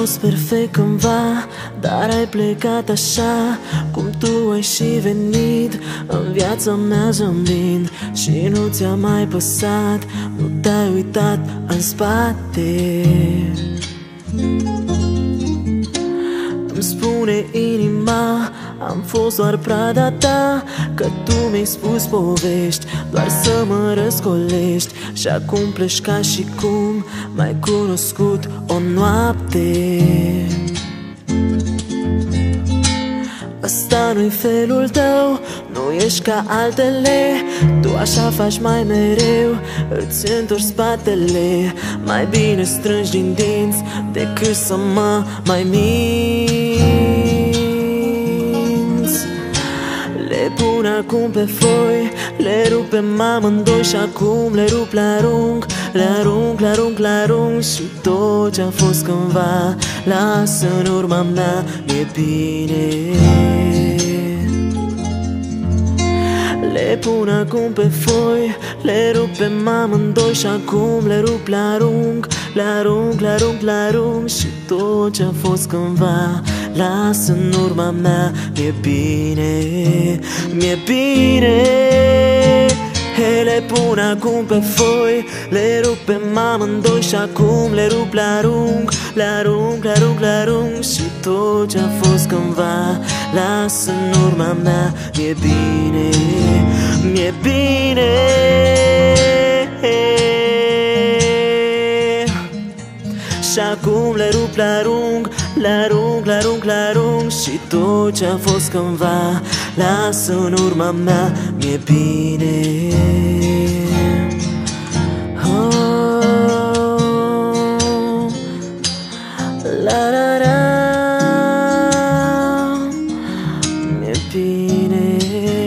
fost perfect cândva Dar ai plecat așa. Cum tu ai și venit În viața mea zâmbind Și nu ți-a mai păsat. Nu te-ai uitat în spate. Îmi spune inima Am fost doar prada ta Că tu mi-ai spus povești Doar să mă răscolești. Și acum pleci ca și cum M-ai cunoscut o noapte Asta nu-i felul tău. Nu ești ca altele Tu așa faci mai mereu. Îți întorci spatele Mai bine strângi din dinți Decât să mă mai minți. Le pun acum pe foi Le rupem amândoi și acum le rup, le arunc Le arunc, le arunc, le arunc Și tot ce-a fost cândva Lasă în urma mea, e bine. Le pun acum pe foi Le rupem amândoi și acum le rup, le arunc Le arunc, le arunc, le arunc Și tot ce-a fost cândva Las în urma mea Mi-e bine, mi-e bine le pun acum pe foi Le rupem amândoi și acum le rup, le arunc Le arunc, le arunc, le arunc Și tot ce-a fost cândva Las în urma mea. Mi-e bine, mi-e bine. Și acum le rup, le arunc Le arunc, le arunc, le arunc Și tot ce-a fost cândva Las în urma mea. Mi-e bine la, la, la, Mi-e bine